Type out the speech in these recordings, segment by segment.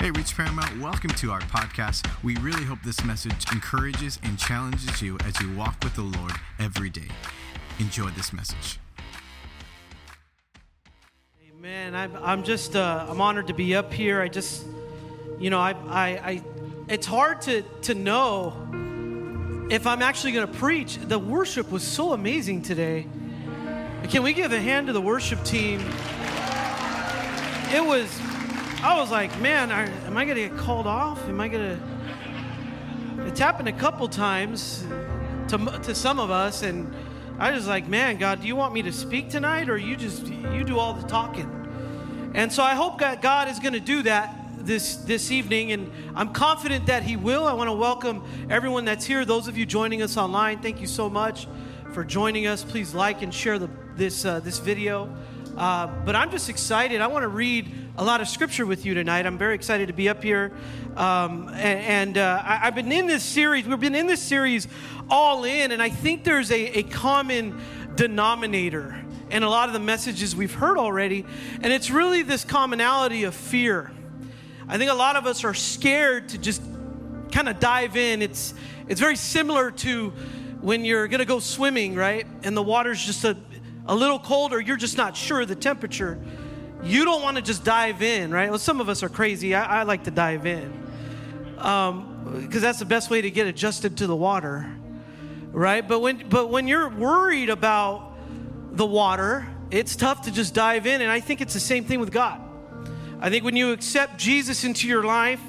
Hey, Reach Paramount, welcome to our podcast. We really hope this message encourages and challenges you as you walk with the Lord every day. Enjoy this message. Amen. I'm, I'm just, uh, I'm honored to be up here. I just, you know, I, I, I it's hard to, to know if I'm actually going to preach. The worship was so amazing today. Can we give a hand to the worship team? It was I was like, man, are, am I going to get called off? Am I going to. It's happened a couple times to, to some of us, and I was like, man, God, do you want me to speak tonight, or you just you do all the talking? And so I hope that God is going to do that this this evening, and I'm confident that He will. I want to welcome everyone that's here. Those of you joining us online, thank you so much for joining us. Please like and share the, this uh, this video. Uh, but I'm just excited. I want to read a lot of scripture with you tonight. I'm very excited to be up here. Um, and, and uh, I, have been in this series, we've been in this series all in, and I think there's a, a common denominator in a lot of the messages we've heard already, and it's really this commonality of fear. I think a lot of us are scared to just kind of dive in. It's, it's very similar to when you're going to go swimming, right? And the water's just a, a little colder, you're just not sure the temperature you don't want to just dive in, right? Well, some of us are crazy. I, I like to dive in because um, that's the best way to get adjusted to the water, right? But when but when you're worried about the water, it's tough to just dive in, and I think it's the same thing with God. I think when you accept Jesus into your life,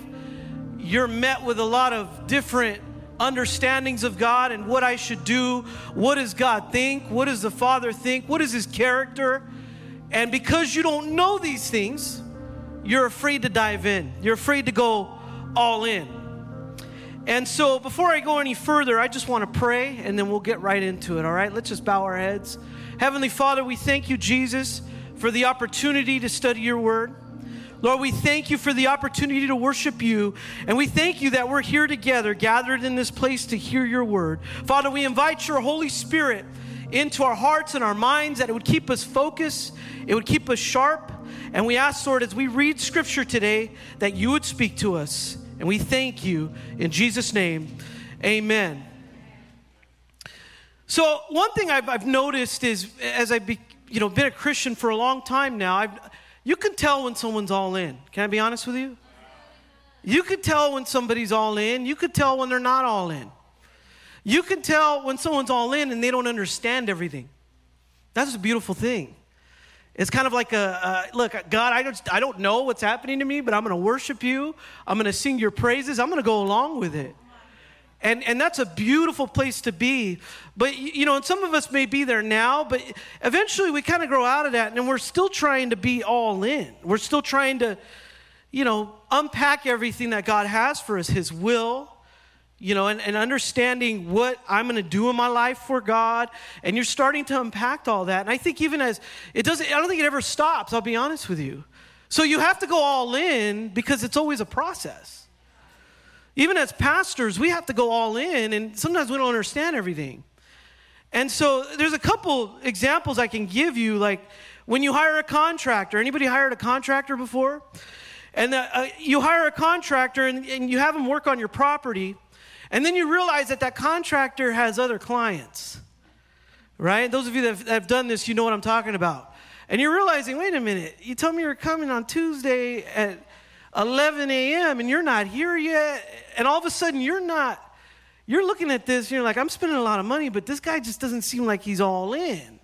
you're met with a lot of different understandings of God and what I should do. What does God think? What does the Father think? What is His character? And because you don't know these things, you're afraid to dive in. You're afraid to go all in. And so, before I go any further, I just want to pray and then we'll get right into it, all right? Let's just bow our heads. Heavenly Father, we thank you, Jesus, for the opportunity to study your word. Lord, we thank you for the opportunity to worship you. And we thank you that we're here together, gathered in this place to hear your word. Father, we invite your Holy Spirit into our hearts and our minds, that it would keep us focused, it would keep us sharp. And we ask, Lord, as we read scripture today, that you would speak to us. And we thank you in Jesus' name. Amen. So, one thing I've, I've noticed is as I've be, you know, been a Christian for a long time now, I've, you can tell when someone's all in. Can I be honest with you? You could tell when somebody's all in. You could tell when they're not all in. You can tell when someone's all in and they don't understand everything. That's a beautiful thing. It's kind of like a, look, God, I don't, I don't know what's happening to me, but I'm going to worship you. I'm going to sing your praises. I'm going to go along with it. And, and that's a beautiful place to be. But, you know, and some of us may be there now, but eventually we kind of grow out of that and we're still trying to be all in. We're still trying to, you know, unpack everything that God has for us, His will, you know, and, and understanding what I'm going to do in my life for God. And you're starting to unpack all that. And I think even as it doesn't, I don't think it ever stops, I'll be honest with you. So you have to go all in because it's always a process. Even as pastors, we have to go all in, and sometimes we don't understand everything. And so there's a couple examples I can give you, like when you hire a contractor. Anybody hired a contractor before? And the, uh, you hire a contractor and, and you have them work on your property. And then you realize that that contractor has other clients, right? Those of you that have, done this, you know what I'm talking about. And you're realizing, wait a minute, you told me you're coming on Tuesday at 11 a.m. and you're not here yet. And all of a sudden, you're not, you're looking at this you're like, I'm spending a lot of money, but this guy just doesn't seem like he's all in.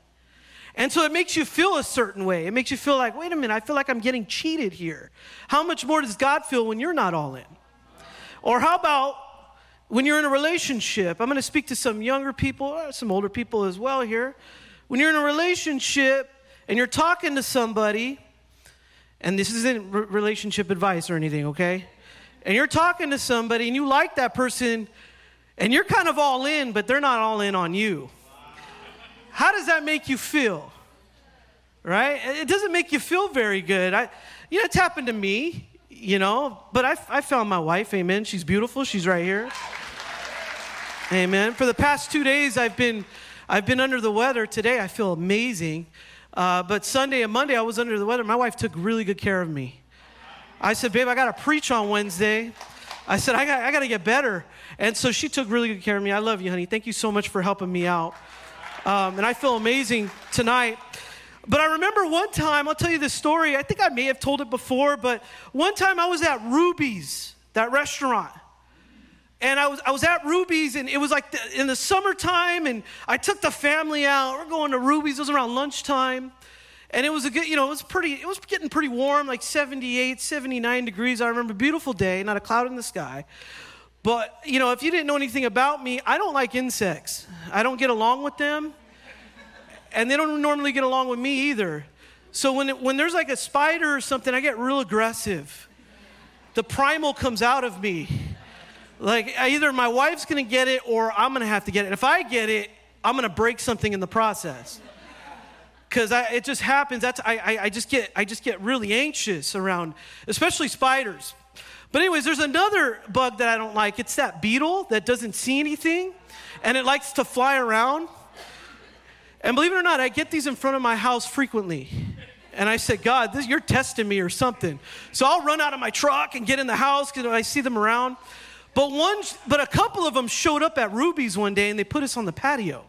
And so it makes you feel a certain way. It makes you feel like, wait a minute, I feel like I'm getting cheated here. How much more does God feel when you're not all in? Or how about when you're in a relationship, I'm going to speak to some younger people, uh, some older people as well here. When you're in a relationship and you're talking to somebody, and this isn't relationship advice or anything, okay? And you're talking to somebody and you like that person and you're kind of all in, but they're not all in on you. How does that make you feel? Right? It doesn't make you feel very good. I, you know, it's happened to me you know, but I, I found my wife, amen. She's beautiful, she's right here. Amen. For the past two days, I've been, I've been under the weather. Today, I feel amazing. Uh, but Sunday and Monday, I was under the weather. My wife took really good care of me. I said, babe, I got to preach on Wednesday. I said, I got, I got to get better. And so she took really good care of me. I love you, honey. Thank you so much for helping me out. Um, and I feel amazing tonight. But I remember one time, I'll tell you this story. I think I may have told it before, but one time I was at Ruby's, that restaurant. And I was, I was at Ruby's, and it was like the, in the summertime, and I took the family out. We're going to Ruby's. It was around lunchtime. And it was a good, you know, it was pretty, it was getting pretty warm, like 78, 79 degrees. I remember, beautiful day, not a cloud in the sky. But, you know, if you didn't know anything about me, I don't like insects. I don't get along with them. And they don't normally get along with me either. So when, it, when there's like a spider or something, I get real aggressive. The primal comes out of me. Like either my wife's gonna get it or I'm gonna have to get it. And if I get it, I'm gonna break something in the process because it just happens. That's I, I, I, just get I just get really anxious around, especially spiders. But anyways, there's another bug that I don't like. It's that beetle that doesn't see anything, and it likes to fly around. And believe it or not, I get these in front of my house frequently. And I said, God, this, you're testing me or something. So I'll run out of my truck and get in the house because I see them around. But one, but a couple of them showed up at Ruby's one day and they put us on the patio.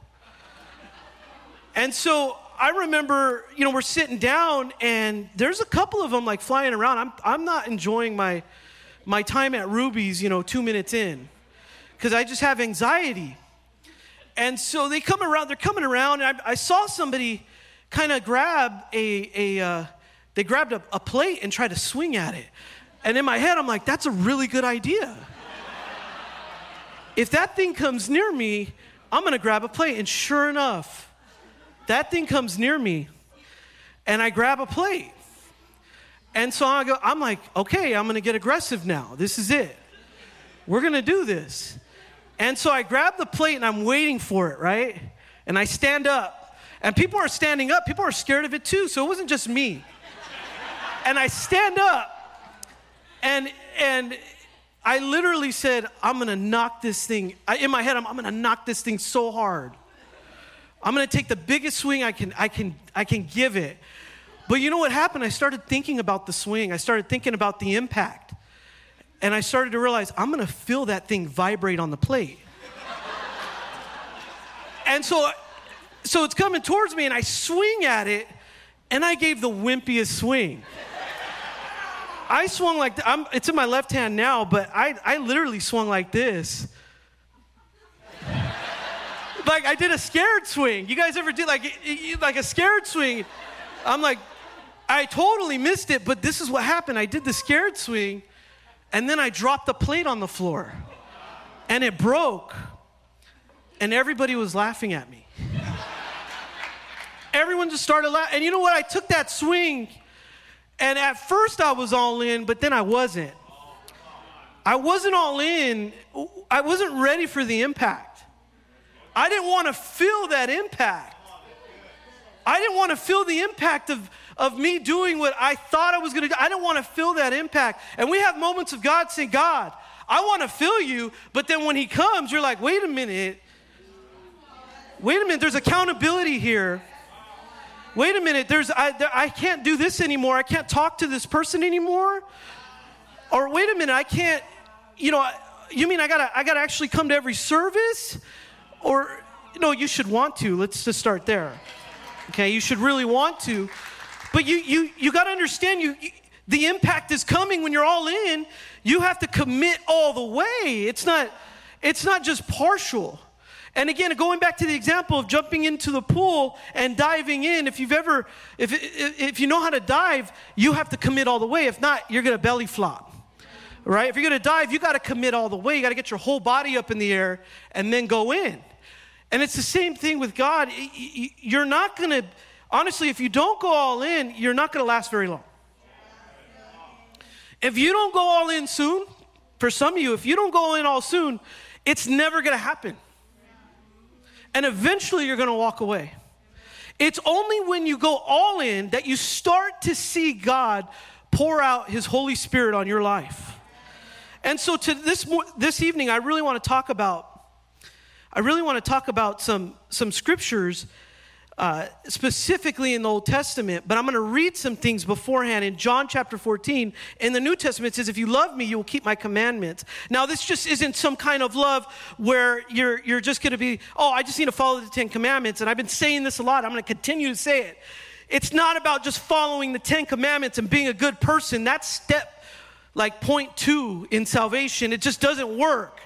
And so I remember, you know, we're sitting down and there's a couple of them like flying around. I'm, I'm not enjoying my, my time at Ruby's, you know, two minutes in because I just have anxiety. And so they come around, they're coming around, and I, I saw somebody kind of grab a, a uh, they grabbed a, a plate and tried to swing at it. And in my head, I'm like, that's a really good idea. if that thing comes near me, I'm gonna grab a plate. And sure enough, that thing comes near me, and I grab a plate. And so I go, I'm like, okay, I'm gonna get aggressive now. This is it. We're gonna do this. And so I grab the plate and I'm waiting for it, right? And I stand up. And people are standing up. People are scared of it too. So it wasn't just me. and I stand up and and I literally said, I'm gonna knock this thing. I, in my head, I'm, I'm gonna knock this thing so hard. I'm to take the biggest swing I can, I, can, I can give it. But you know what happened? I started thinking about the swing. I started thinking about the impact. And I started to realize I'm to feel that thing vibrate on the plate. and so, so it's coming towards me, and I swing at it, and I gave the wimpiest swing. I swung like, I'm, it's in my left hand now, but I, I literally swung like this like I did a scared swing. You guys ever did like like a scared swing? I'm like, I totally missed it, but this is what happened. I did the scared swing, and then I dropped the plate on the floor, and it broke, and everybody was laughing at me. Everyone just started laughing, and you know what? I took that swing, and at first I was all in, but then I wasn't. I wasn't all in. I wasn't ready for the impact. I didn't want to feel that impact. I didn't want to feel the impact of, of me doing what I thought I was going to do. I didn't want to feel that impact. And we have moments of God saying, God, I want to feel you. But then when He comes, you're like, wait a minute. Wait a minute. There's accountability here. Wait a minute. There's, I, there, I can't do this anymore. I can't talk to this person anymore. Or wait a minute. I can't, you know, you mean I got to I gotta actually come to every service? Or, you know, you should want to. Let's just start there. Okay, you should really want to. But you, you, you got to understand you, you, the impact is coming when you're all in. You have to commit all the way. It's not, it's not just partial. And again, going back to the example of jumping into the pool and diving in, if you've ever, if, if, if you know how to dive, you have to commit all the way. If not, you're going to belly flop right? If you're gonna dive, you gotta commit all the way. You gotta get your whole body up in the air and then go in. And it's the same thing with God. You're not gonna, honestly, if you don't go all in, you're not gonna last very long. If you don't go all in soon, for some of you, if you don't go in all soon, it's never gonna happen. And eventually you're gonna walk away. It's only when you go all in that you start to see God pour out His Holy Spirit on your life. And so to this this evening I really want to talk about I really want to talk about some some scriptures uh, specifically in the Old Testament, but I'm going to read some things beforehand. In John chapter 14, in the New Testament, it says, If you love me, you will keep my commandments. Now, this just isn't some kind of love where you're, you're just going to be, oh, I just need to follow the Ten Commandments. And I've been saying this a lot. I'm going to continue to say it. It's not about just following the Ten Commandments and being a good person. That's step like point two in salvation. It just doesn't work.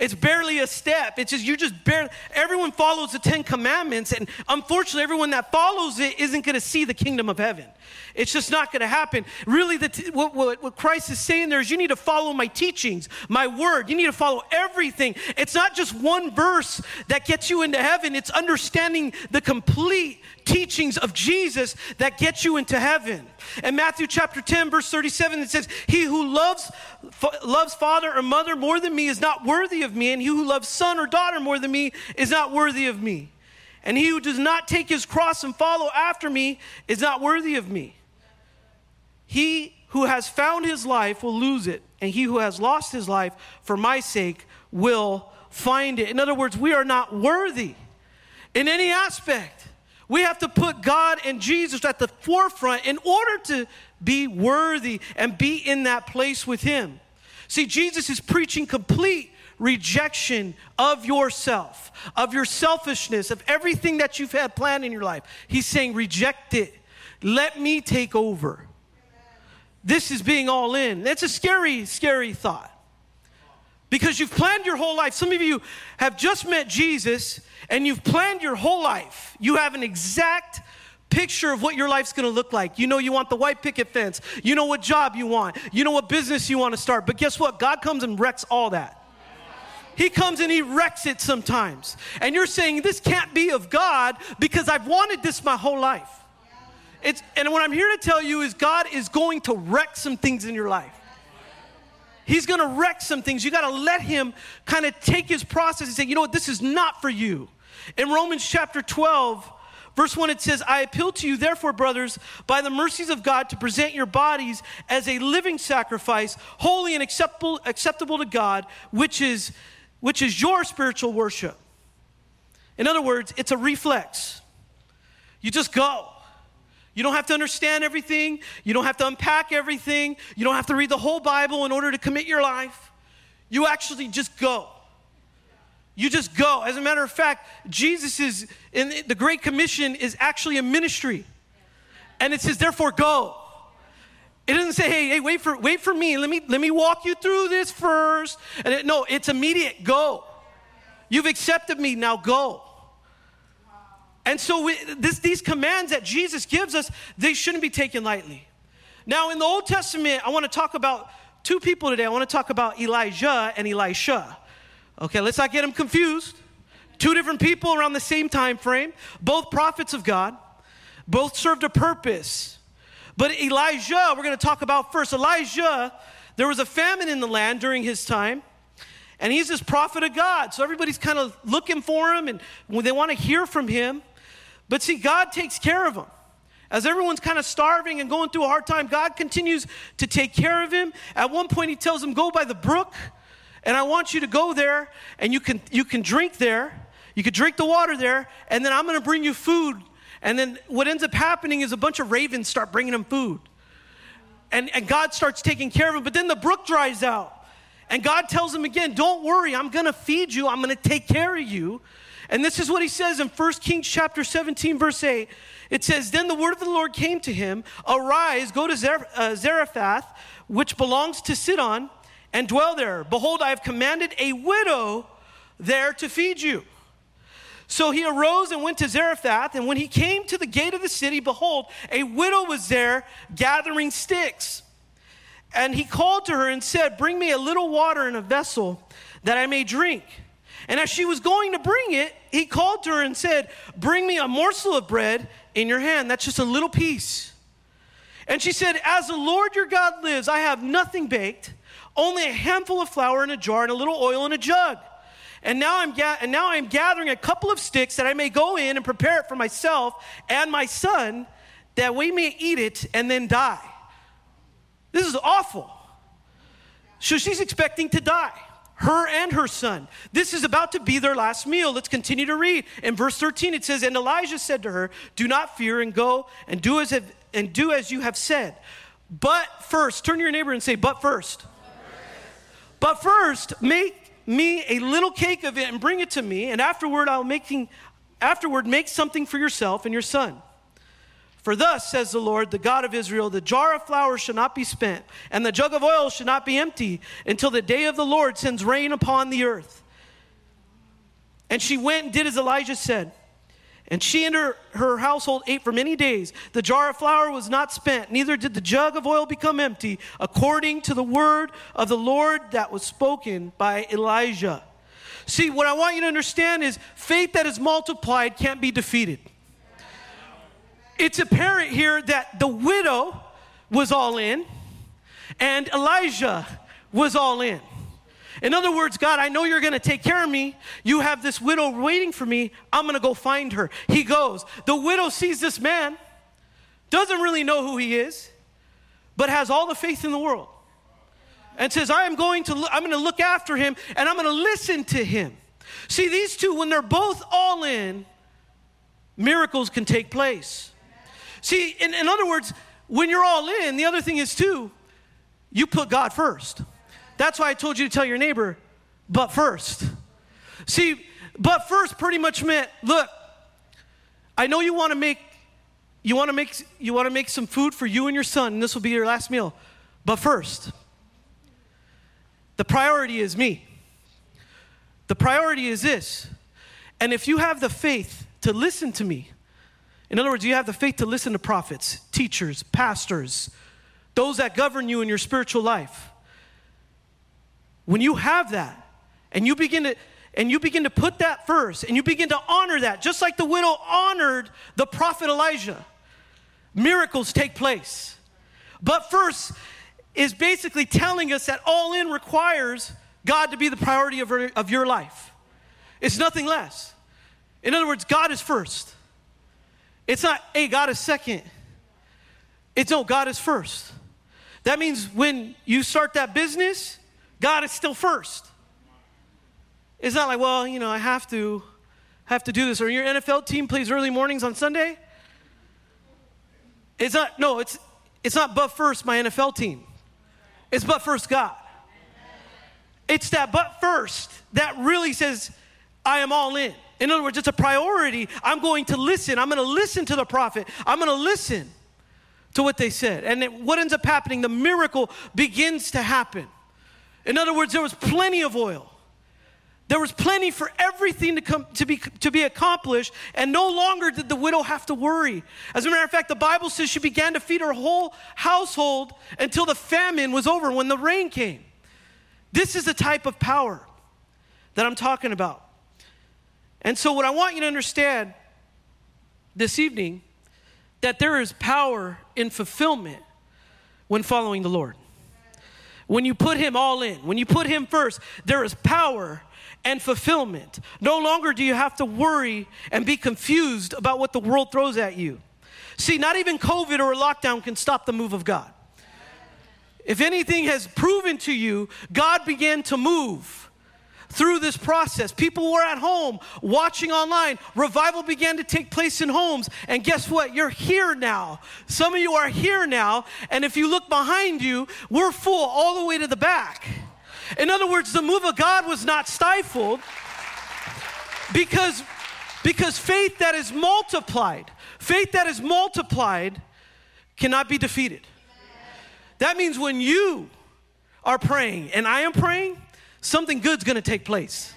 It's barely a step. It's just, you just barely, everyone follows the Ten Commandments, and unfortunately, everyone that follows it isn't going to see the kingdom of heaven. It's just not going to happen. Really, the, what, what, what Christ is saying there is you need to follow my teachings, my word. You need to follow everything. It's not just one verse that gets you into heaven, it's understanding the complete teachings of Jesus that get you into heaven. In Matthew chapter 10, verse 37, it says, He who loves, f- loves father or mother more than me is not worthy of me, and he who loves son or daughter more than me is not worthy of me. And he who does not take his cross and follow after me is not worthy of me. He who has found his life will lose it, and he who has lost his life for my sake will find it. In other words, we are not worthy in any aspect. We have to put God and Jesus at the forefront in order to be worthy and be in that place with Him. See, Jesus is preaching complete rejection of yourself, of your selfishness, of everything that you've had planned in your life. He's saying, reject it. Let me take over. This is being all in. That's a scary, scary thought. Because you've planned your whole life. Some of you have just met Jesus and you've planned your whole life. You have an exact picture of what your life's gonna look like. You know you want the white picket fence. You know what job you want. You know what business you wanna start. But guess what? God comes and wrecks all that. He comes and he wrecks it sometimes. And you're saying, This can't be of God because I've wanted this my whole life. It's, and what I'm here to tell you is God is going to wreck some things in your life. He's going to wreck some things. You got to let him kind of take his process and say, you know what, this is not for you. In Romans chapter 12, verse 1, it says, I appeal to you, therefore, brothers, by the mercies of God, to present your bodies as a living sacrifice, holy and acceptable, acceptable to God, which is, which is your spiritual worship. In other words, it's a reflex. You just go. You don't have to understand everything. You don't have to unpack everything. You don't have to read the whole Bible in order to commit your life. You actually just go. You just go. As a matter of fact, Jesus is in the Great Commission is actually a ministry. And it says, therefore, go. It doesn't say, hey, hey, wait for wait for me. Let me let me walk you through this first. And it, no, it's immediate. Go. You've accepted me, now go. And so we, this, these commands that Jesus gives us, they shouldn't be taken lightly. Now, in the Old Testament, I want to talk about two people today. I want to talk about Elijah and Elisha. Okay, let's not get them confused. Two different people around the same time frame, both prophets of God, both served a purpose. But Elijah, we're going to talk about first. Elijah, there was a famine in the land during his time, and he's this prophet of God. So everybody's kind of looking for him and they want to hear from him. But see, God takes care of him. As everyone's kind of starving and going through a hard time, God continues to take care of him. At one point, he tells him, Go by the brook and I want you to go there and you can, you can drink there. You can drink the water there, and then I'm going to bring you food. And then what ends up happening is a bunch of ravens start bringing him food. And, and God starts taking care of him, but then the brook dries out. And God tells him again, Don't worry, I'm going to feed you, I'm going to take care of you. And this is what he says in 1 Kings chapter 17, verse 8. It says, Then the word of the Lord came to him Arise, go to uh, Zarephath, which belongs to Sidon and dwell there. Behold, I have commanded a widow there to feed you. So he arose and went to Zarephath, and when he came to the gate of the city, behold, a widow was there gathering sticks. And he called to her and said, Bring me a little water in a vessel that I may drink. And as she was going to bring it, he called to her and said, Bring me a morsel of bread in your hand. That's just a little piece. And she said, As the Lord your God lives, I have nothing baked only a handful of flour in a jar and a little oil in a jug. And now I'm ga- and now I'm gathering a couple of sticks that I may go in and prepare it for myself and my son that we may eat it and then die. This is awful. So she's expecting to die. Her and her son. This is about to be their last meal. Let's continue to read. In verse 13 it says, "And Elijah said to her, "Do not fear and go and do as have, and do as you have said. But first, turn to your neighbor and say, "But first. But first, make me a little cake of it and bring it to me, and afterward I'll making afterward make something for yourself and your son." For thus says the Lord, the God of Israel, the jar of flour shall not be spent, and the jug of oil shall not be empty until the day of the Lord sends rain upon the earth. And she went and did as Elijah said. And she and her, her household ate for many days. The jar of flour was not spent, neither did the jug of oil become empty, according to the word of the Lord that was spoken by Elijah. See, what I want you to understand is faith that is multiplied can't be defeated it's apparent here that the widow was all in and Elijah was all in. In other words, God, I know you're going to take care of me. You have this widow waiting for me. I'm going to go find her. He goes. The widow sees this man, doesn't really know who he is, but has all the faith in the world. And says, I am going to I'm going to look after him and I'm going to listen to him. See, these two when they're both all in, miracles can take place. See, in, in other words, when you're all in, the other thing is too, you put God first. That's why I told you to tell your neighbor, but first. See, but first pretty much meant, look, I know you want to make you want to make you want to make some food for you and your son, and this will be your last meal. But first, the priority is me. The priority is this. And if you have the faith to listen to me, in other words, you have the faith to listen to prophets, teachers, pastors, those that govern you in your spiritual life. When you have that and you begin to and you begin to put that first and you begin to honor that just like the widow honored the prophet Elijah miracles take place. But first is basically telling us that all in requires God to be the priority of, of your life. It's nothing less. In other words God is first it's not, hey, God is second. It's no, God is first. That means when you start that business, God is still first. It's not like, well, you know, I have to have to do this. Or your NFL team plays early mornings on Sunday. It's not, no, it's it's not but first my NFL team. It's but first God. It's that but first that really says, I am all in. In other words, it's a priority. I'm going to listen. I'm going to listen to the prophet. I'm going to listen to what they said. And it, what ends up happening, the miracle begins to happen. In other words, there was plenty of oil. There was plenty for everything to, come, to, be, to be accomplished, and no longer did the widow have to worry. As a matter of fact, the Bible says she began to feed her whole household until the famine was over when the rain came. This is the type of power that I'm talking about. And so, what I want you to understand this evening that there is power in fulfillment when following the Lord. When you put Him all in, when you put Him first, there is power and fulfillment. No longer do you have to worry and be confused about what the world throws at you. See, not even COVID or a lockdown can stop the move of God. If anything has proven to you, God began to move through this process. People were at home watching online. Revival began to take place in homes. And guess what? You're here now. Some of you are here now. And if you look behind you, we're full all the way to the back. In other words, the move of God was not stifled because, because faith that is multiplied, faith that is multiplied cannot be defeated. That means when you are praying and I am praying, something good's gonna take place.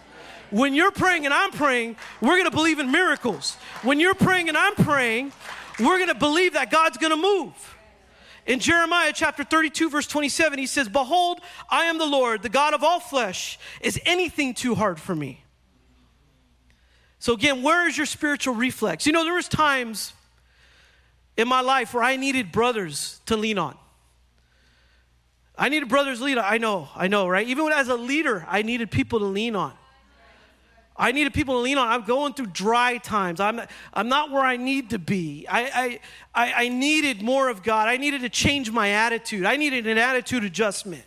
When you're praying and I'm praying, we're gonna believe in miracles. When you're praying and I'm praying, we're gonna believe that God's gonna move. In Jeremiah chapter 32, verse 27, he says, Behold, I am the Lord, the God of all flesh. Is anything too hard for me? So, again, where is your spiritual reflex? You know, there was times in my life where I needed brothers to lean on. I need a brother's leader. I know, I know, right? Even as a leader, I needed people to lean on. I needed people to lean on. I'm going through dry times. I'm, I'm not where I need to be. I, I, I, I needed more of God. I needed to change my attitude. I needed an attitude adjustment.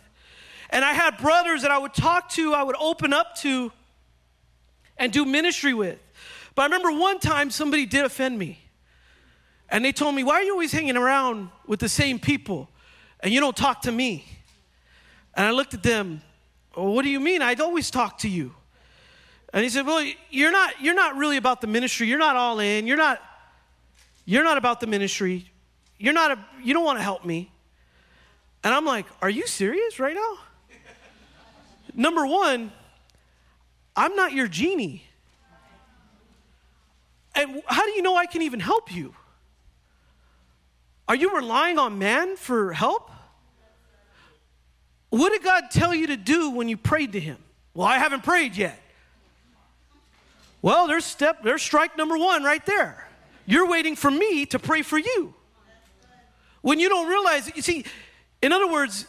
And I had brothers that I would talk to, I would open up to, and do ministry with. But I remember one time somebody did offend me. And they told me, Why are you always hanging around with the same people and you don't talk to me? And I looked at them, well, What do you mean? I'd always talk to you. And he said, Well, you're not, you're not really about the ministry. You're not all in. You're not, you're not about the ministry. You're not a, you don't want to help me. And I'm like, Are you serious right now? Number one, I'm not your genie. And how do you know I can even help you? Are you relying on man for help? What did God tell you to do when you prayed to Him? Well, I haven't prayed yet. Well, there's step, there's strike number one right there. You're waiting for me to pray for you. When you don't realize, you see, in other words,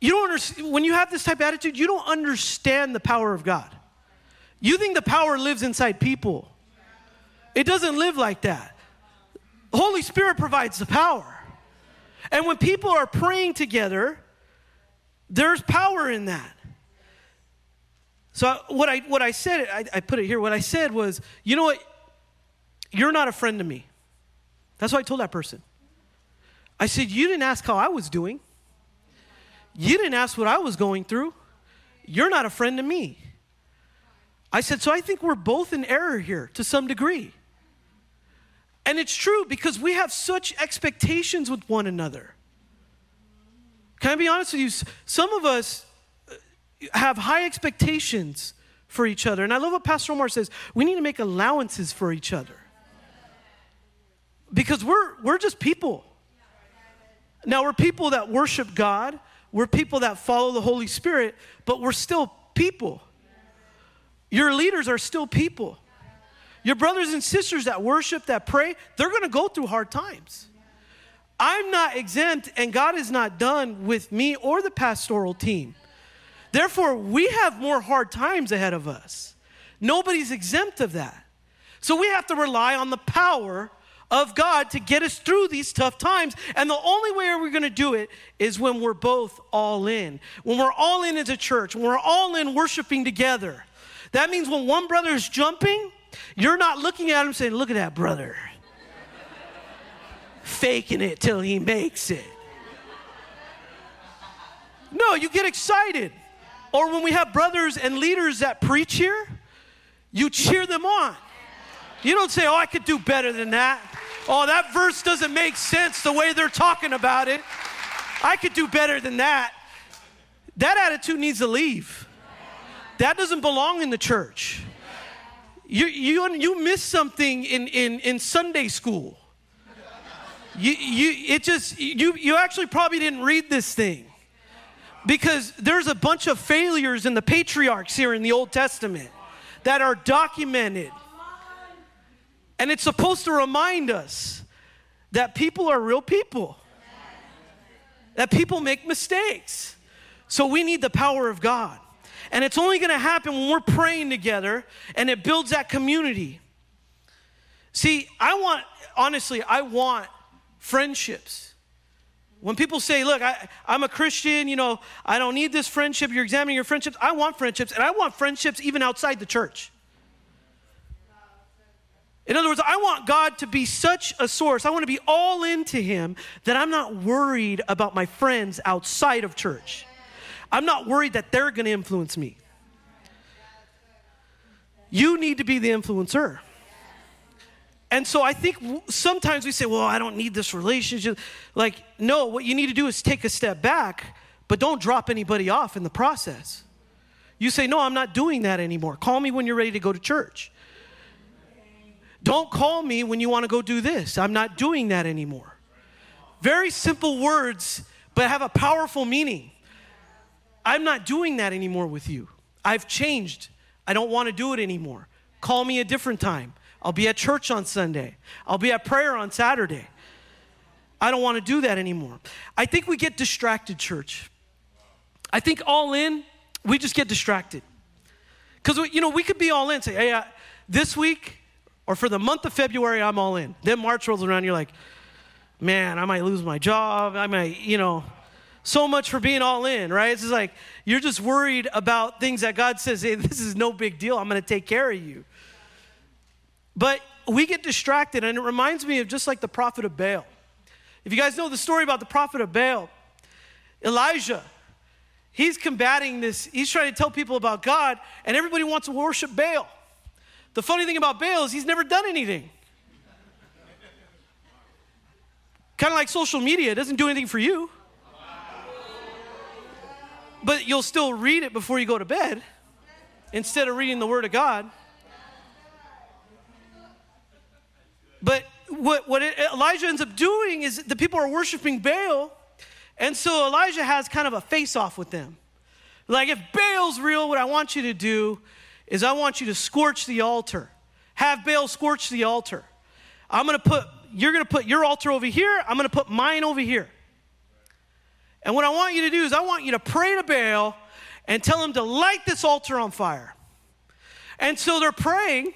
you don't understand, when you have this type of attitude, you don't understand the power of God. You think the power lives inside people. It doesn't live like that. The Holy Spirit provides the power. And when people are praying together, there's power in that. So what I what I said, I, I put it here. What I said was, you know what? You're not a friend to me. That's what I told that person. I said, you didn't ask how I was doing. You didn't ask what I was going through. You're not a friend to me. I said, so I think we're both in error here to some degree. And it's true because we have such expectations with one another. Can I be honest with you? Some of us uh, have high expectations for each other. And I love what Pastor Omar says we need to make allowances for each other. Because we're, we're just people. Now, we're people that worship God, we're people that follow the Holy Spirit, but we're still people. Your leaders are still people. Your brothers and sisters that worship, that pray, they're going to go through hard times. I'm not exempt, and God is not done with me or the pastoral team. Therefore, we have more hard times ahead of us. Nobody's exempt of that. So we have to rely on the power of God to get us through these tough times. And the only way we're going to do it is when we're both all in. When we're all in as a church, when we're all in worshiping together. That means when one brother is jumping, you're not looking at him saying, Look at that brother. Faking it till he makes it. No, you get excited. Or when we have brothers and leaders that preach here, you cheer them on. You don't say, Oh, I could do better than that. Oh, that verse doesn't make sense the way they're talking about it. I could do better than that. That attitude needs to leave. That doesn't belong in the church. You, you, you miss something in, in, in Sunday school. You, you, it just, you, you actually probably didn't read this thing because there's a bunch of failures in the patriarchs here in the Old Testament that are documented. And it's supposed to remind us that people are real people, that people make mistakes. So we need the power of God. And it's only going to happen when we're praying together and it builds that community. See, I want, honestly, I want friendships. When people say, look, I, am a Christian, you know, I don't need this friendship, you're examining your friendships. I want friendships, and I want friendships even outside the church. In other words, I want God to be such a source. I want to be all into Him that I'm not worried about my friends outside of church. I'm not worried that they're going to influence me. You need to be the influencer. And so I think sometimes we say, well, I don't need this relationship. Like, no, what you need to do is take a step back, but don't drop anybody off in the process. You say, no, I'm not doing that anymore. Call me when you're ready to go to church. Don't call me when you want to go do this. I'm not doing that anymore. Very simple words, but have a powerful meaning. I'm not doing that anymore with you. I've changed. I don't want to do it anymore. Call me a different time. I'll be at church on Sunday. I'll be at prayer on Saturday. I don't want to do that anymore. I think we get distracted, church. I think all in, we just get distracted. Because, you know, we could be all in, say, hey, uh, this week or for the month of February, I'm all in. Then March rolls around, you're like, man, I might lose my job. I might, you know, So much for being all in, right? It's just like you're just worried about things that God says, hey, this is no big deal. I'm going to take care of you. But we get distracted, and it reminds me of just like the prophet of Baal. If you guys know the story about the prophet of Baal, Elijah, he's combating this, he's trying to tell people about God, and everybody wants to worship Baal. The funny thing about Baal is he's never done anything. kind of like social media, it doesn't do anything for you. But you'll still read it before you go to bed instead of reading the Word of God. But what, what it, Elijah ends up doing is the people are worshiping Baal. And so Elijah has kind of a face off with them. Like, if Baal's real, what I want you to do is I want you to scorch the altar. Have Baal scorch the altar. I'm going to put, you're going to put your altar over here. I'm going to put mine over here. And what I want you to do is I want you to pray to Baal and tell him to light this altar on fire. And so they're praying.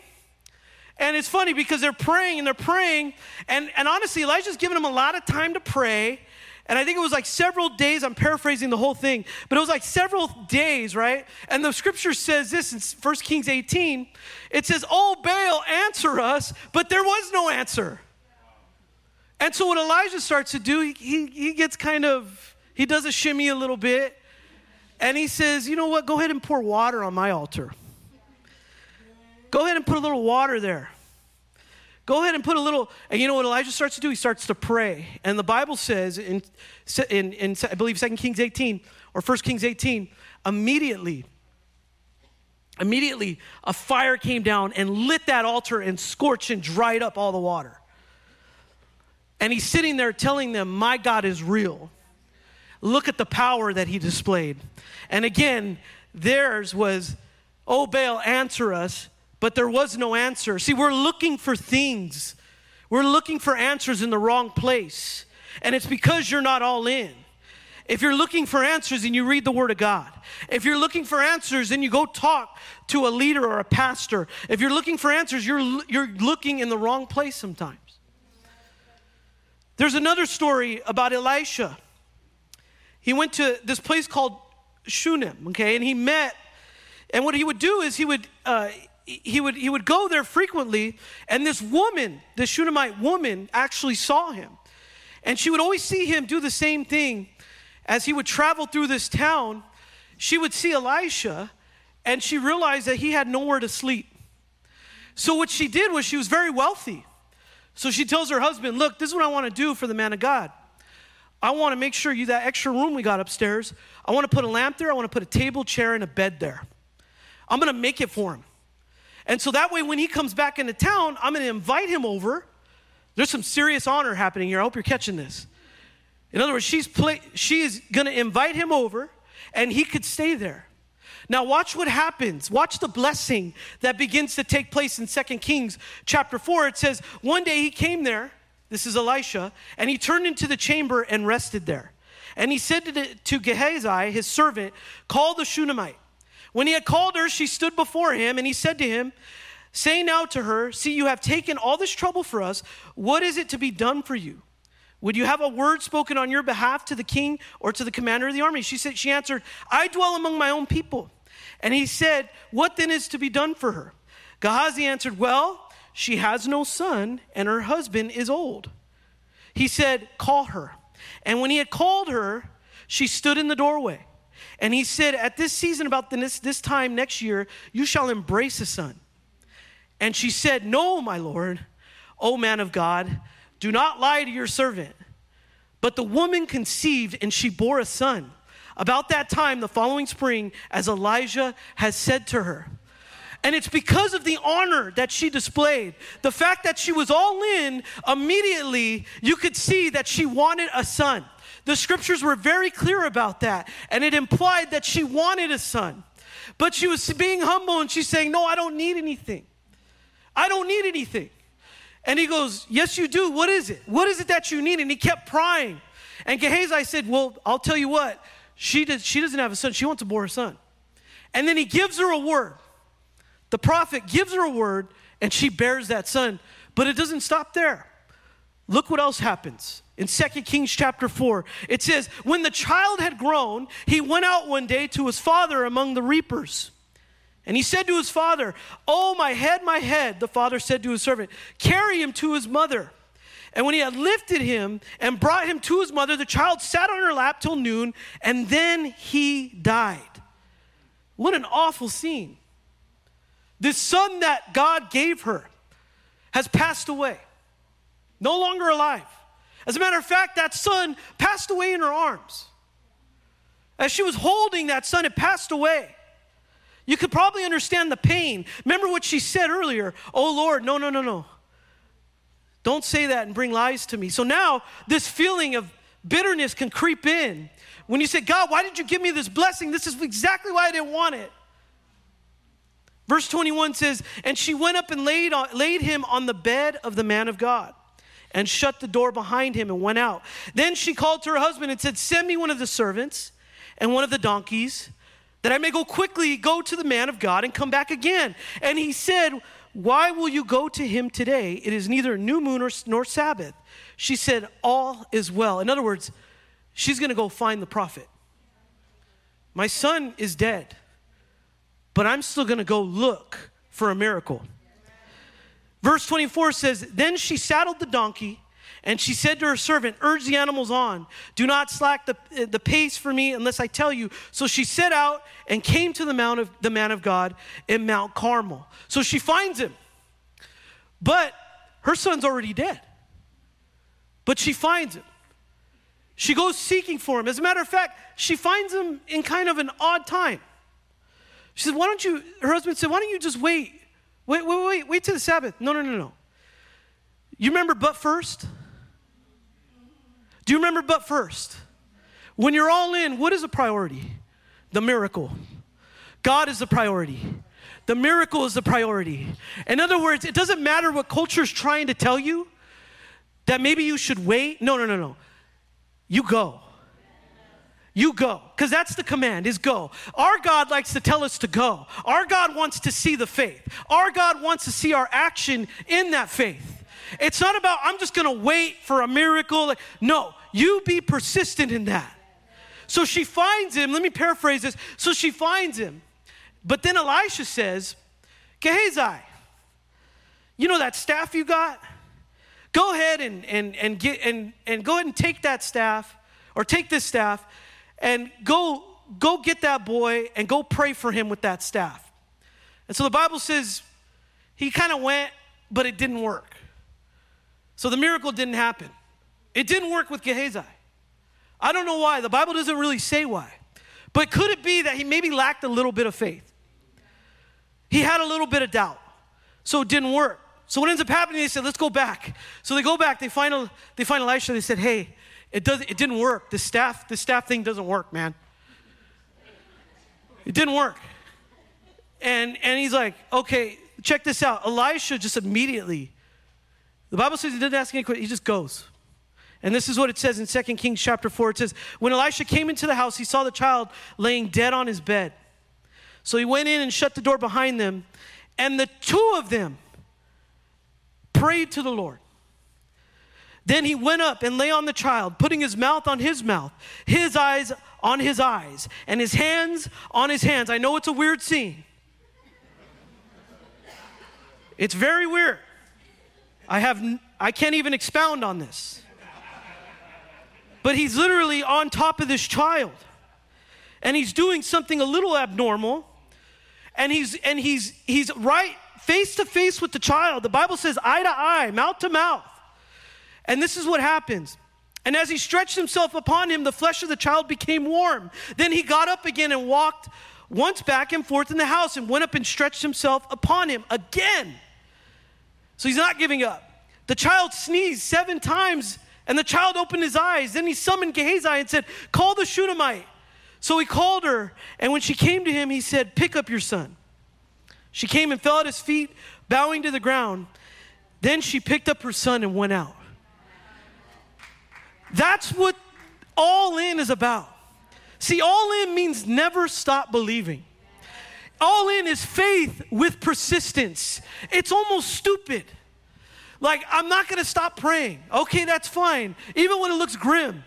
And it's funny because they're praying and they're praying. And, and honestly, Elijah's giving them a lot of time to pray. And I think it was like several days. I'm paraphrasing the whole thing, but it was like several days, right? And the scripture says this in 1 Kings 18 it says, Oh, Baal, answer us, but there was no answer. And so what Elijah starts to do, he, he gets kind of, he does a shimmy a little bit, and he says, You know what? Go ahead and pour water on my altar. Go ahead and put a little water there. Go ahead and put a little, and you know what Elijah starts to do? He starts to pray. And the Bible says in, in, in I believe 2 Kings 18 or 1 Kings 18, immediately, immediately a fire came down and lit that altar and scorched and dried up all the water. And he's sitting there telling them, My God is real. Look at the power that he displayed. And again, theirs was, Oh, Baal, answer us but there was no answer. See, we're looking for things, we're looking for answers in the wrong place. And it's because you're not all in. If you're looking for answers and you read the Word of God, if you're looking for answers and you go talk to a leader or a pastor, if you're looking for answers, you're, you're looking in the wrong place sometimes. There's another story about Elisha. He went to this place called Shunem, okay, and he met, and what he would do is he would, uh, he would, he would go there frequently, and this woman, this Shunammite woman, actually saw him. And she would always see him do the same thing as he would travel through this town. She would see Elisha, and she realized that he had nowhere to sleep. So, what she did was she was very wealthy. So, she tells her husband, Look, this is what I want to do for the man of God. I want to make sure you, that extra room we got upstairs, I want to put a lamp there, I want to put a table, chair, and a bed there. I'm going to make it for him. And so that way, when he comes back into town, I'm going to invite him over. There's some serious honor happening here. I hope you're catching this. In other words, she's play, she is going to invite him over, and he could stay there. Now watch what happens. Watch the blessing that begins to take place in 2 Kings chapter 4. It says, One day he came there, this is Elisha, and he turned into the chamber and rested there. And he said to, to Gehazi, his servant, Call the Shunammite. When he had called her, she stood before him, and he said to him, Say now to her, See, you have taken all this trouble for us. What is it to be done for you? Would you have a word spoken on your behalf to the king or to the commander of the army? She said, She answered, I dwell among my own people. And he said, What then is to be done for her? Gehazi answered, Well, she has no son, and her husband is old. He said, Call her. And when he had called her, she stood in the doorway. And he said, At this season, about this, this time next year, you shall embrace a son. And she said, No, my Lord, O man of God, do not lie to your servant. But the woman conceived and she bore a son. About that time, the following spring, as Elijah has said to her. And it's because of the honor that she displayed. The fact that she was all in, immediately you could see that she wanted a son. The scriptures were very clear about that, and it implied that she wanted a son. But she was being humble and she's saying, No, I don't need anything. I don't need anything. And he goes, Yes, you do. What is it? What is it that you need? And he kept prying. And Gehazi said, Well, I'll tell you what, she, does, she doesn't have a son. She wants to bore a son. And then he gives her a word. The prophet gives her a word, and she bears that son. But it doesn't stop there. look what else happens. In 2 Kings chapter 4, it says, When the child had grown, he went out one day to his father among the reapers. And he said to his father, Oh, my head, my head. The father said to his servant, Carry him to his mother. And when he had lifted him and brought him to his mother, the child sat on her lap till noon, and then he died. What an awful scene. This son that God gave her has passed away, no longer alive. As a matter of fact, that son passed away in her arms. As she was holding that son, it passed away. You could probably understand the pain. Remember what she said earlier Oh Lord, no, no, no, no. Don't say that and bring lies to me. So now this feeling of bitterness can creep in. When you say, God, why did you give me this blessing? This is exactly why I didn't want it. Verse 21 says, And she went up and laid, on, laid him on the bed of the man of God and shut the door behind him and went out. Then she called to her husband and said, Send me one of the servants and one of the donkeys that I may go quickly go to the man of God and come back again. And he said, Why will you go to him today? It is neither new moon or, nor Sabbath. She said, All is well. In other words, she's going to go find the prophet. My son is dead, but I'm still going to go look for a miracle. Verse 24 says, Then she saddled the donkey and she said to her servant, Urge the animals on. Do not slack the, the pace for me unless I tell you. So she set out and came to the mount of the man of God in Mount Carmel. So she finds him. But her son's already dead. But she finds him. She goes seeking for him. As a matter of fact, she finds him in kind of an odd time. She said, Why don't you, her husband said, Why don't you just wait? Wait, wait, wait, wait till the Sabbath. No, no, no, no. You remember but first? Do you remember but first? When you're all in, what is a priority? The miracle. God is the priority. The miracle is the priority. In other words, it doesn't matter what culture is trying to tell you that maybe you should wait. No, no, no, no. You go. You go. Because that's the command is go. Our God likes to tell us to go. Our God wants to see the faith. Our God wants to see our action in that faith. It's not about, I'm just going to wait for a miracle. No, you be persistent in that. So she finds him. Let me paraphrase this. So she finds him. But then Elisha says, Gehazi, you know that staff you got? Go ahead and, and, and, get, and, and go ahead and take that staff, or take this staff, and go, go get that boy and go pray for him with that staff. And so the Bible says he kind of went, but it didn't work. So the miracle didn't happen. It didn't work with Gehazi. I don't know why. The Bible doesn't really say why. But could it be that he maybe lacked a little bit of faith? He had a little bit of doubt. So it didn't work. So what ends up happening, they said, let's go back. So they go back, they find, they find Elisha, they said, hey, it, does, it didn't work. The staff, the staff thing doesn't work, man. It didn't work. And, and he's like, okay, check this out. Elisha just immediately the Bible says he didn't ask any questions, he just goes. And this is what it says in 2 Kings chapter 4. It says, When Elisha came into the house, he saw the child laying dead on his bed. So he went in and shut the door behind them. And the two of them prayed to the Lord. Then he went up and lay on the child, putting his mouth on his mouth, his eyes on his eyes, and his hands on his hands. I know it's a weird scene. It's very weird. I have I can't even expound on this. But he's literally on top of this child. And he's doing something a little abnormal. And he's and he's he's right face to face with the child. The Bible says eye to eye, mouth to mouth. And this is what happens. And as he stretched himself upon him, the flesh of the child became warm. Then he got up again and walked once back and forth in the house and went up and stretched himself upon him again. So he's not giving up. The child sneezed seven times, and the child opened his eyes. Then he summoned Gehazi and said, Call the Shunammite. So he called her, and when she came to him, he said, Pick up your son. She came and fell at his feet, bowing to the ground. Then she picked up her son and went out. That's what all in is about. See, all in means never stop believing. All in is faith with persistence. It's almost stupid. Like, I'm not to stop praying. Okay, that's fine. Even when it looks grim.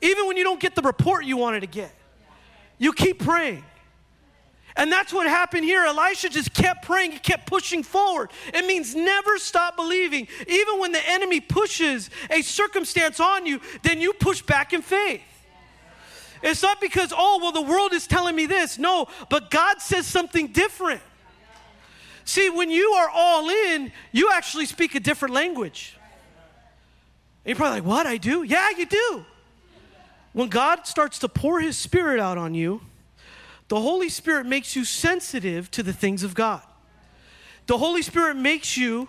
Even when you don't get the report you wanted to get. You keep praying. And that's what happened here. Elisha just kept praying, he kept pushing forward. It means never stop believing. Even when the enemy pushes a circumstance on you, then you push back in faith. It's not because, oh, well, the world is telling me this. No, but God says something different. See, when you are all in, you actually speak a different language. And you're probably like, what? I do? Yeah, you do. When God starts to pour his spirit out on you, the Holy Spirit makes you sensitive to the things of God. The Holy Spirit makes you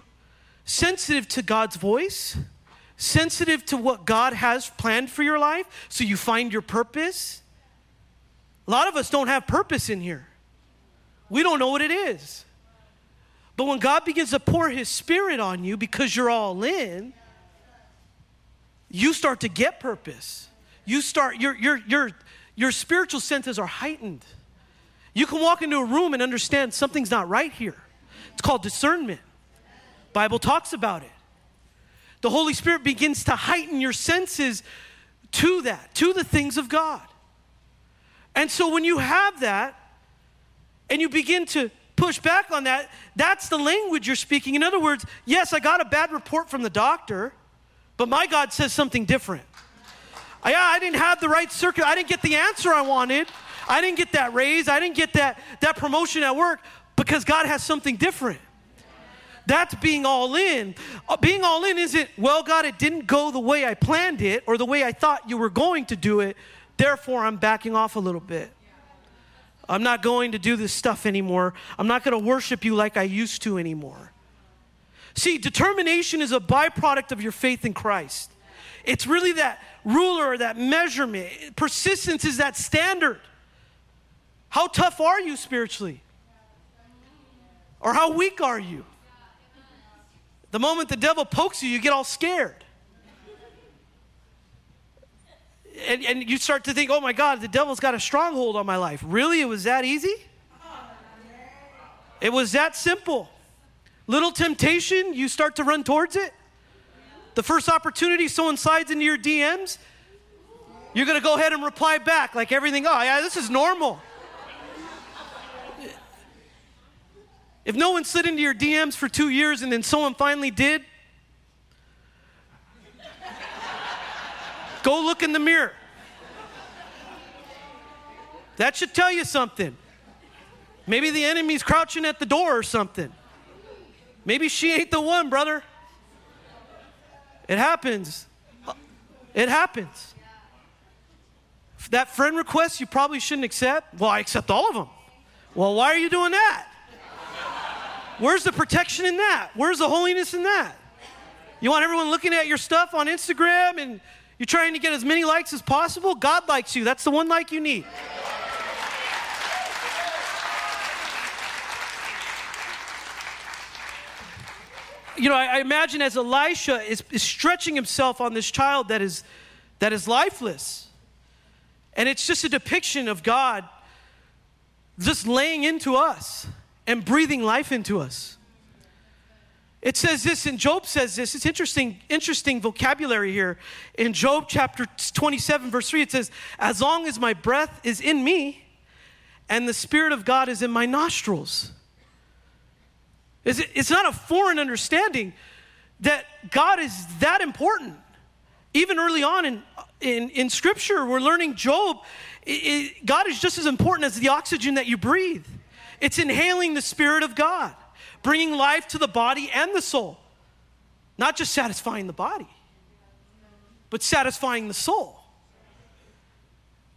sensitive to God's voice, sensitive to what God has planned for your life, so you find your purpose. A lot of us don't have purpose in here. We don't know what it is. But when God begins to pour His Spirit on you because you're all in, you start to get purpose. You start, your, your, your, your spiritual senses are heightened. You can walk into a room and understand something's not right here. It's called discernment. Bible talks about it. The Holy Spirit begins to heighten your senses to that, to the things of God. And so when you have that and you begin to push back on that, that's the language you're speaking. In other words, yes, I got a bad report from the doctor, but my God says something different. I, I didn't have the right circuit, I didn't get the answer I wanted. I didn't get that raise, I didn't get that, that promotion at work because God has something different. That's being all in. Uh, being all in isn't, well, God, it didn't go the way I planned it or the way I thought you were going to do it. Therefore, I'm backing off a little bit. I'm not going to do this stuff anymore. I'm not going to worship you like I used to anymore. See, determination is a byproduct of your faith in Christ. It's really that ruler that measurement. Persistence is that standard. How tough are you spiritually? Or how weak are you? The moment the devil pokes you, you get all scared. and, and you start to think, oh my God, the devil's got a stronghold on my life. Really? It was that easy? It was that simple. Little temptation, you start to run towards it. The first opportunity someone slides into your DMs, you're going to go ahead and reply back like everything, oh, yeah, this is normal. If no one slid into your DMs for two years and then someone finally did, Go look in the mirror. That should tell you something. Maybe the enemy's crouching at the door or something. Maybe she ain't the one, brother. It happens. It happens. That friend request you probably shouldn't accept. Well, I accept all of them. Well, why are you doing that? Where's the protection in that? Where's the holiness in that? You want everyone looking at your stuff on Instagram and you're trying to get as many likes as possible? God likes you. That's the one like you need. You know, I, I imagine as Elisha is, is stretching himself on this child that is, that is lifeless. And it's just a depiction of God just laying into us and breathing life into us. It says this, and Job says this. It's interesting, interesting vocabulary here. In Job chapter 27, verse 3, it says, As long as my breath is in me and the Spirit of God is in my nostrils. It's not a foreign understanding that God is that important. Even early on in, in, in Scripture, we're learning Job, it, God is just as important as the oxygen that you breathe. It's inhaling the Spirit of God bringing life to the body and the soul. Not just satisfying the body, but satisfying the soul.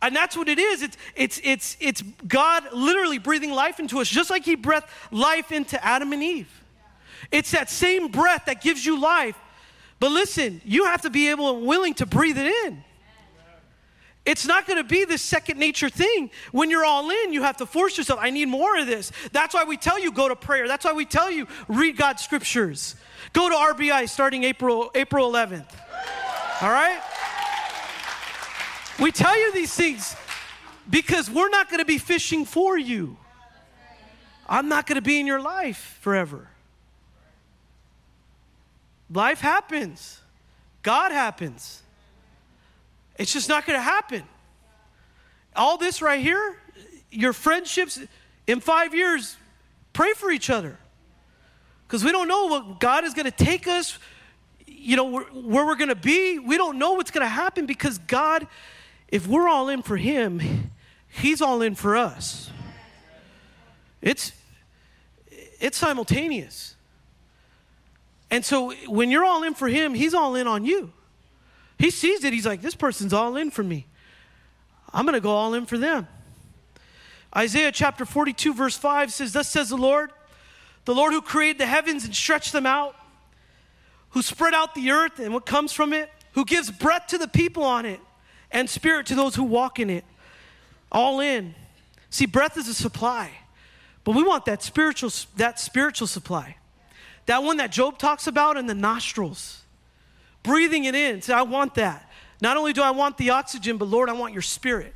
And that's what it is. It's, it's, it's, it's God literally breathing life into us, just like He breathed life into Adam and Eve. It's that same breath that gives you life. But listen, you have to be able and willing to breathe it in. It's not going to be this second nature thing. When you're all in, you have to force yourself. I need more of this. That's why we tell you go to prayer. That's why we tell you read God's scriptures. Go to RBI starting April April 11th. All right? We tell you these things because we're not going to be fishing for you. I'm not going to be in your life forever. life happens, God happens. It's just not going to happen. All this right here, your friendships in five years, pray for each other. Because we don't know what God is going to take us, you know, where, where we're going to be. We don't know what's going to happen because God, if we're all in for Him, He's all in for us. It's, it's simultaneous. And so when you're all in for Him, He's all in on you. He sees it. He's like, this person's all in for me. I'm going to go all in for them. Isaiah chapter 42, verse 5 says, Thus says the Lord, the Lord who created the heavens and stretched them out, who spread out the earth and what comes from it, who gives breath to the people on it and spirit to those who walk in it. All in. See, breath is a supply, but we want that spiritual, that spiritual supply. That one that Job talks about in the nostrils. Breathing it in. Say, I want that. Not only do I want the oxygen, but Lord, I want your spirit.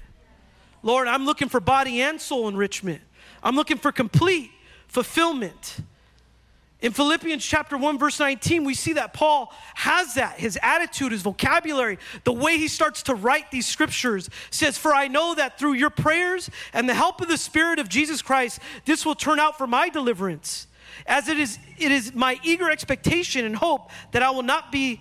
Lord, I'm looking for body and soul enrichment. I'm looking for complete fulfillment. In Philippians chapter 1 verse 19, we see that Paul has that. His attitude, his vocabulary, the way he starts to write these scriptures says, "For I know that through your prayers and the help of the spirit of Jesus Christ, this will turn out for my deliverance." As it is it is my eager expectation and hope that I will not be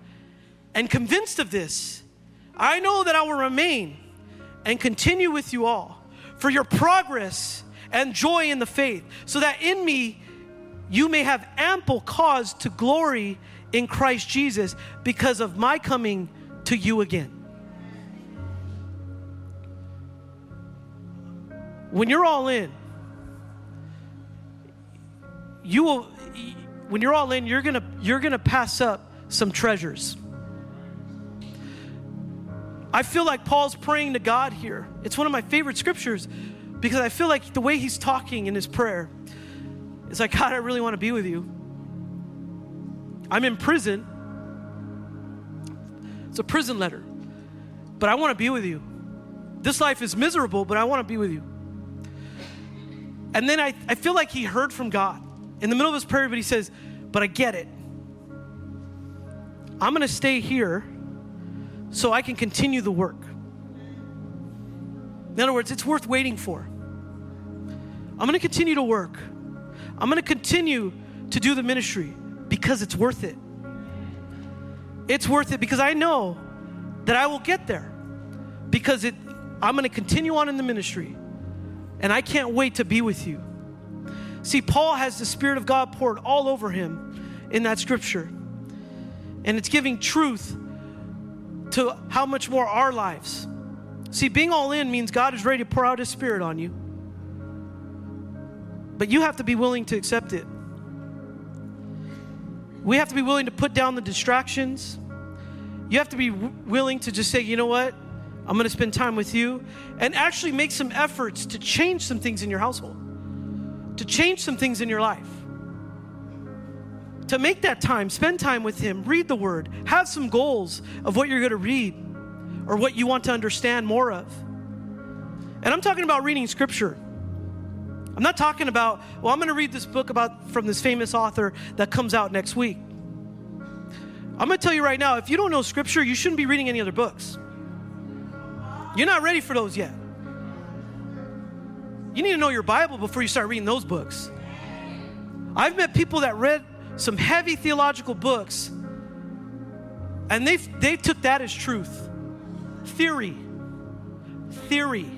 And convinced of this, I know that I will remain and continue with you all for your progress and joy in the faith, so that in me you may have ample cause to glory in Christ Jesus because of my coming to you again. When you're all in, you will when you're all in, you're going to you're going to pass up some treasures. I feel like Paul's praying to God here. It's one of my favorite scriptures because I feel like the way he's talking in his prayer is like, God, I really want to be with you. I'm in prison. It's a prison letter, but I want to be with you. This life is miserable, but I want to be with you. And then I, I feel like he heard from God in the middle of his prayer, but he says, But I get it. I'm going to stay here so I can continue the work. In other words, it's worth waiting for. I'm going to continue to work. I'm going to continue to do the ministry because it's worth it. It's worth it because I know that I will get there because it, I'm going to continue on in the ministry and I can't wait to be with you. See, Paul has the Spirit of God poured all over him in that scripture, and it's giving truth to how much more our lives. See, being all in means God is ready to pour out His Spirit on you. But you have to be willing to accept it. We have to be willing to put down the distractions. You have to be w- willing to just say, you know what? I'm going to spend time with you and actually make some efforts to change some things in your household, to change some things in your life to make that time, spend time with Him, read the Word, have some goals of what you're going to read or what you want to understand more of. And I'm talking about reading Scripture. I'm not talking about, well, I'm going to read this book about from this famous author that comes out next week. I'm going to tell you right now, if you don't know Scripture, you shouldn't be reading any other books. You're not ready for those yet. You need to know your Bible before you start reading those books. I've met people that read some heavy theological books, and they they took that as truth. Theory. Theory.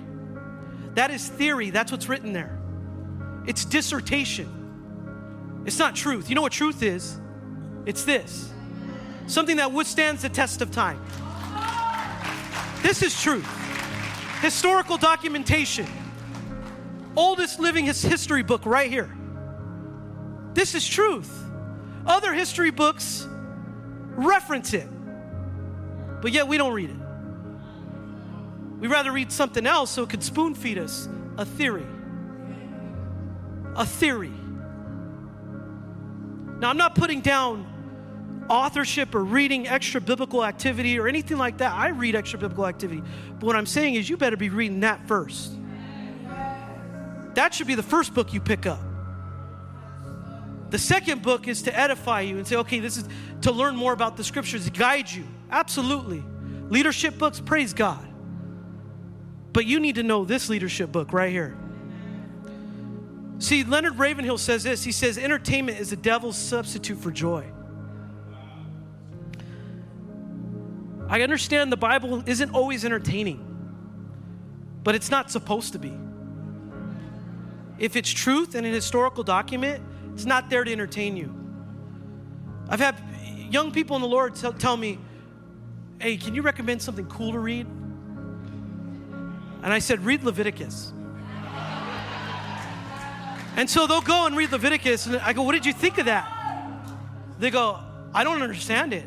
That is theory. That's what's written there. It's dissertation. It's not truth. You know what truth is? It's this something that withstands the test of time. This is truth. Historical documentation. Oldest living history book right here. This is truth. Other history books reference it. but yet we don't read it. We'd rather read something else so it could spoon feed us a theory. A theory. Now, I'm not putting down authorship or reading extra biblical activity or anything like that. I read extra biblical activity. But what I'm saying is, you better be reading that first. That should be the first book you pick up. The second book is to edify you and say, okay, this is to learn more about the scriptures, guide you. Absolutely. Leadership books, praise God. But you need to know this leadership book right here. See, Leonard Ravenhill says this. He says, entertainment is the devil's substitute for joy. I understand the Bible isn't always entertaining, but it's not supposed to be. If it's truth and an historical document, it's not there to entertain you. I've had young people in the Lord tell, tell me, hey, can you recommend something cool to read? And I said, read Leviticus. And so they'll go and read Leviticus, and I go, What did you think of that? They go, I don't understand it.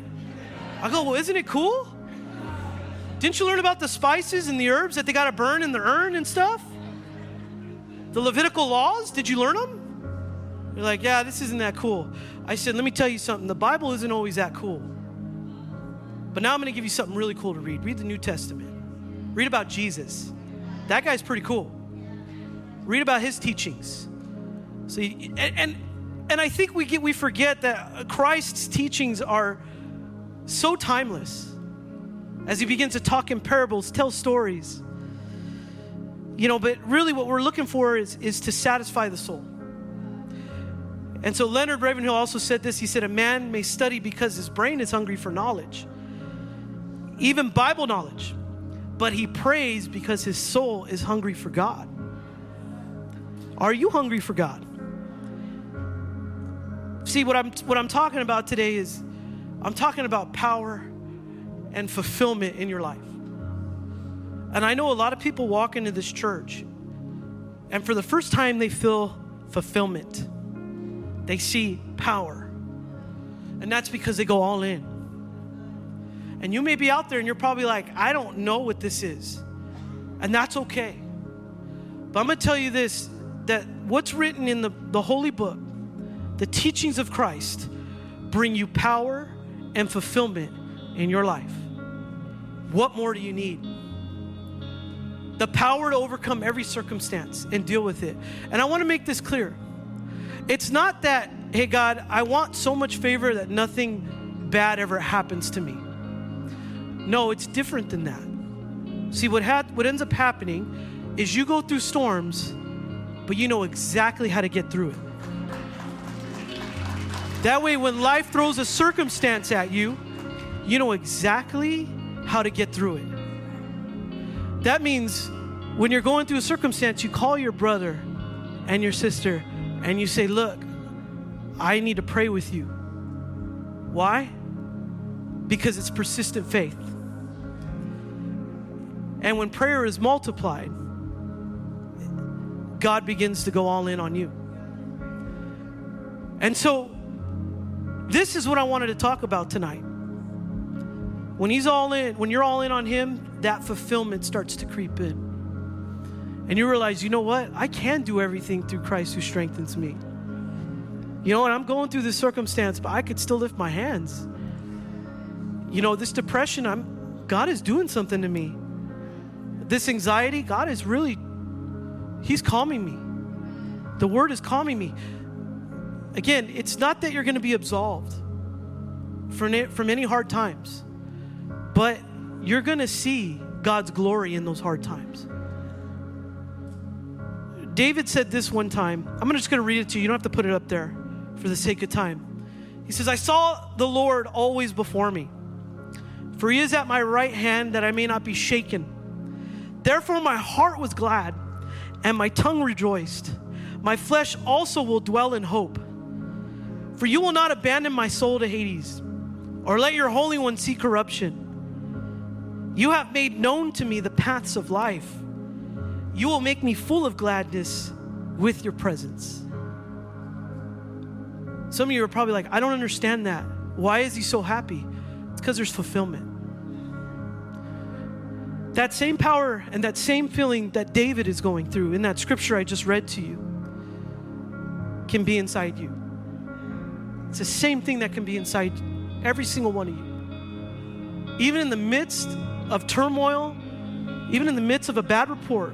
I go, Well, isn't it cool? Didn't you learn about the spices and the herbs that they got to burn in the urn and stuff? The Levitical laws, did you learn them? You're like, Yeah, this isn't that cool. I said, Let me tell you something. The Bible isn't always that cool. But now I'm going to give you something really cool to read. Read the New Testament, read about Jesus. That guy's pretty cool. Read about his teachings. See, and, and, and I think we get we forget that Christ's teachings are so timeless. As he begins to talk in parables, tell stories. You know, but really what we're looking for is, is to satisfy the soul. And so Leonard Ravenhill also said this. He said, A man may study because his brain is hungry for knowledge, even Bible knowledge, but he prays because his soul is hungry for God. Are you hungry for God? See, what I'm, what I'm talking about today is I'm talking about power and fulfillment in your life. And I know a lot of people walk into this church, and for the first time, they feel fulfillment. They see power. And that's because they go all in. And you may be out there and you're probably like, I don't know what this is. And that's okay. But I'm going to tell you this that what's written in the, the holy book the teachings of Christ bring you power and fulfillment in your life. What more do you need? The power to overcome every circumstance and deal with it. And I want to make this clear. It's not that, hey, God, I want so much favor that nothing bad ever happens to me. No, it's different than that. See, what, ha- what ends up happening is you go through storms, but you know exactly how to get through it. That way, when life throws a circumstance at you, you know exactly how to get through it. That means when you're going through a circumstance, you call your brother and your sister and you say, Look, I need to pray with you. Why? Because it's persistent faith. And when prayer is multiplied, God begins to go all in on you. And so, this is what I wanted to talk about tonight. When he's all in, when you're all in on him, that fulfillment starts to creep in. And you realize, you know what? I can do everything through Christ who strengthens me. You know what? I'm going through this circumstance, but I could still lift my hands. You know, this depression, I'm God is doing something to me. This anxiety, God is really He's calming me. The word is calming me. Again, it's not that you're going to be absolved from, from any hard times, but you're going to see God's glory in those hard times. David said this one time. I'm just going to read it to you. You don't have to put it up there for the sake of time. He says, I saw the Lord always before me, for he is at my right hand that I may not be shaken. Therefore, my heart was glad and my tongue rejoiced. My flesh also will dwell in hope. For you will not abandon my soul to Hades, or let your Holy One see corruption. You have made known to me the paths of life. You will make me full of gladness with your presence. Some of you are probably like, I don't understand that. Why is he so happy? It's because there's fulfillment. that same power and that same feeling that David is going through in that scripture I just read to you can be inside you. It's the same thing that can be inside every single one of you. Even in the midst of turmoil, even in the midst of a bad report,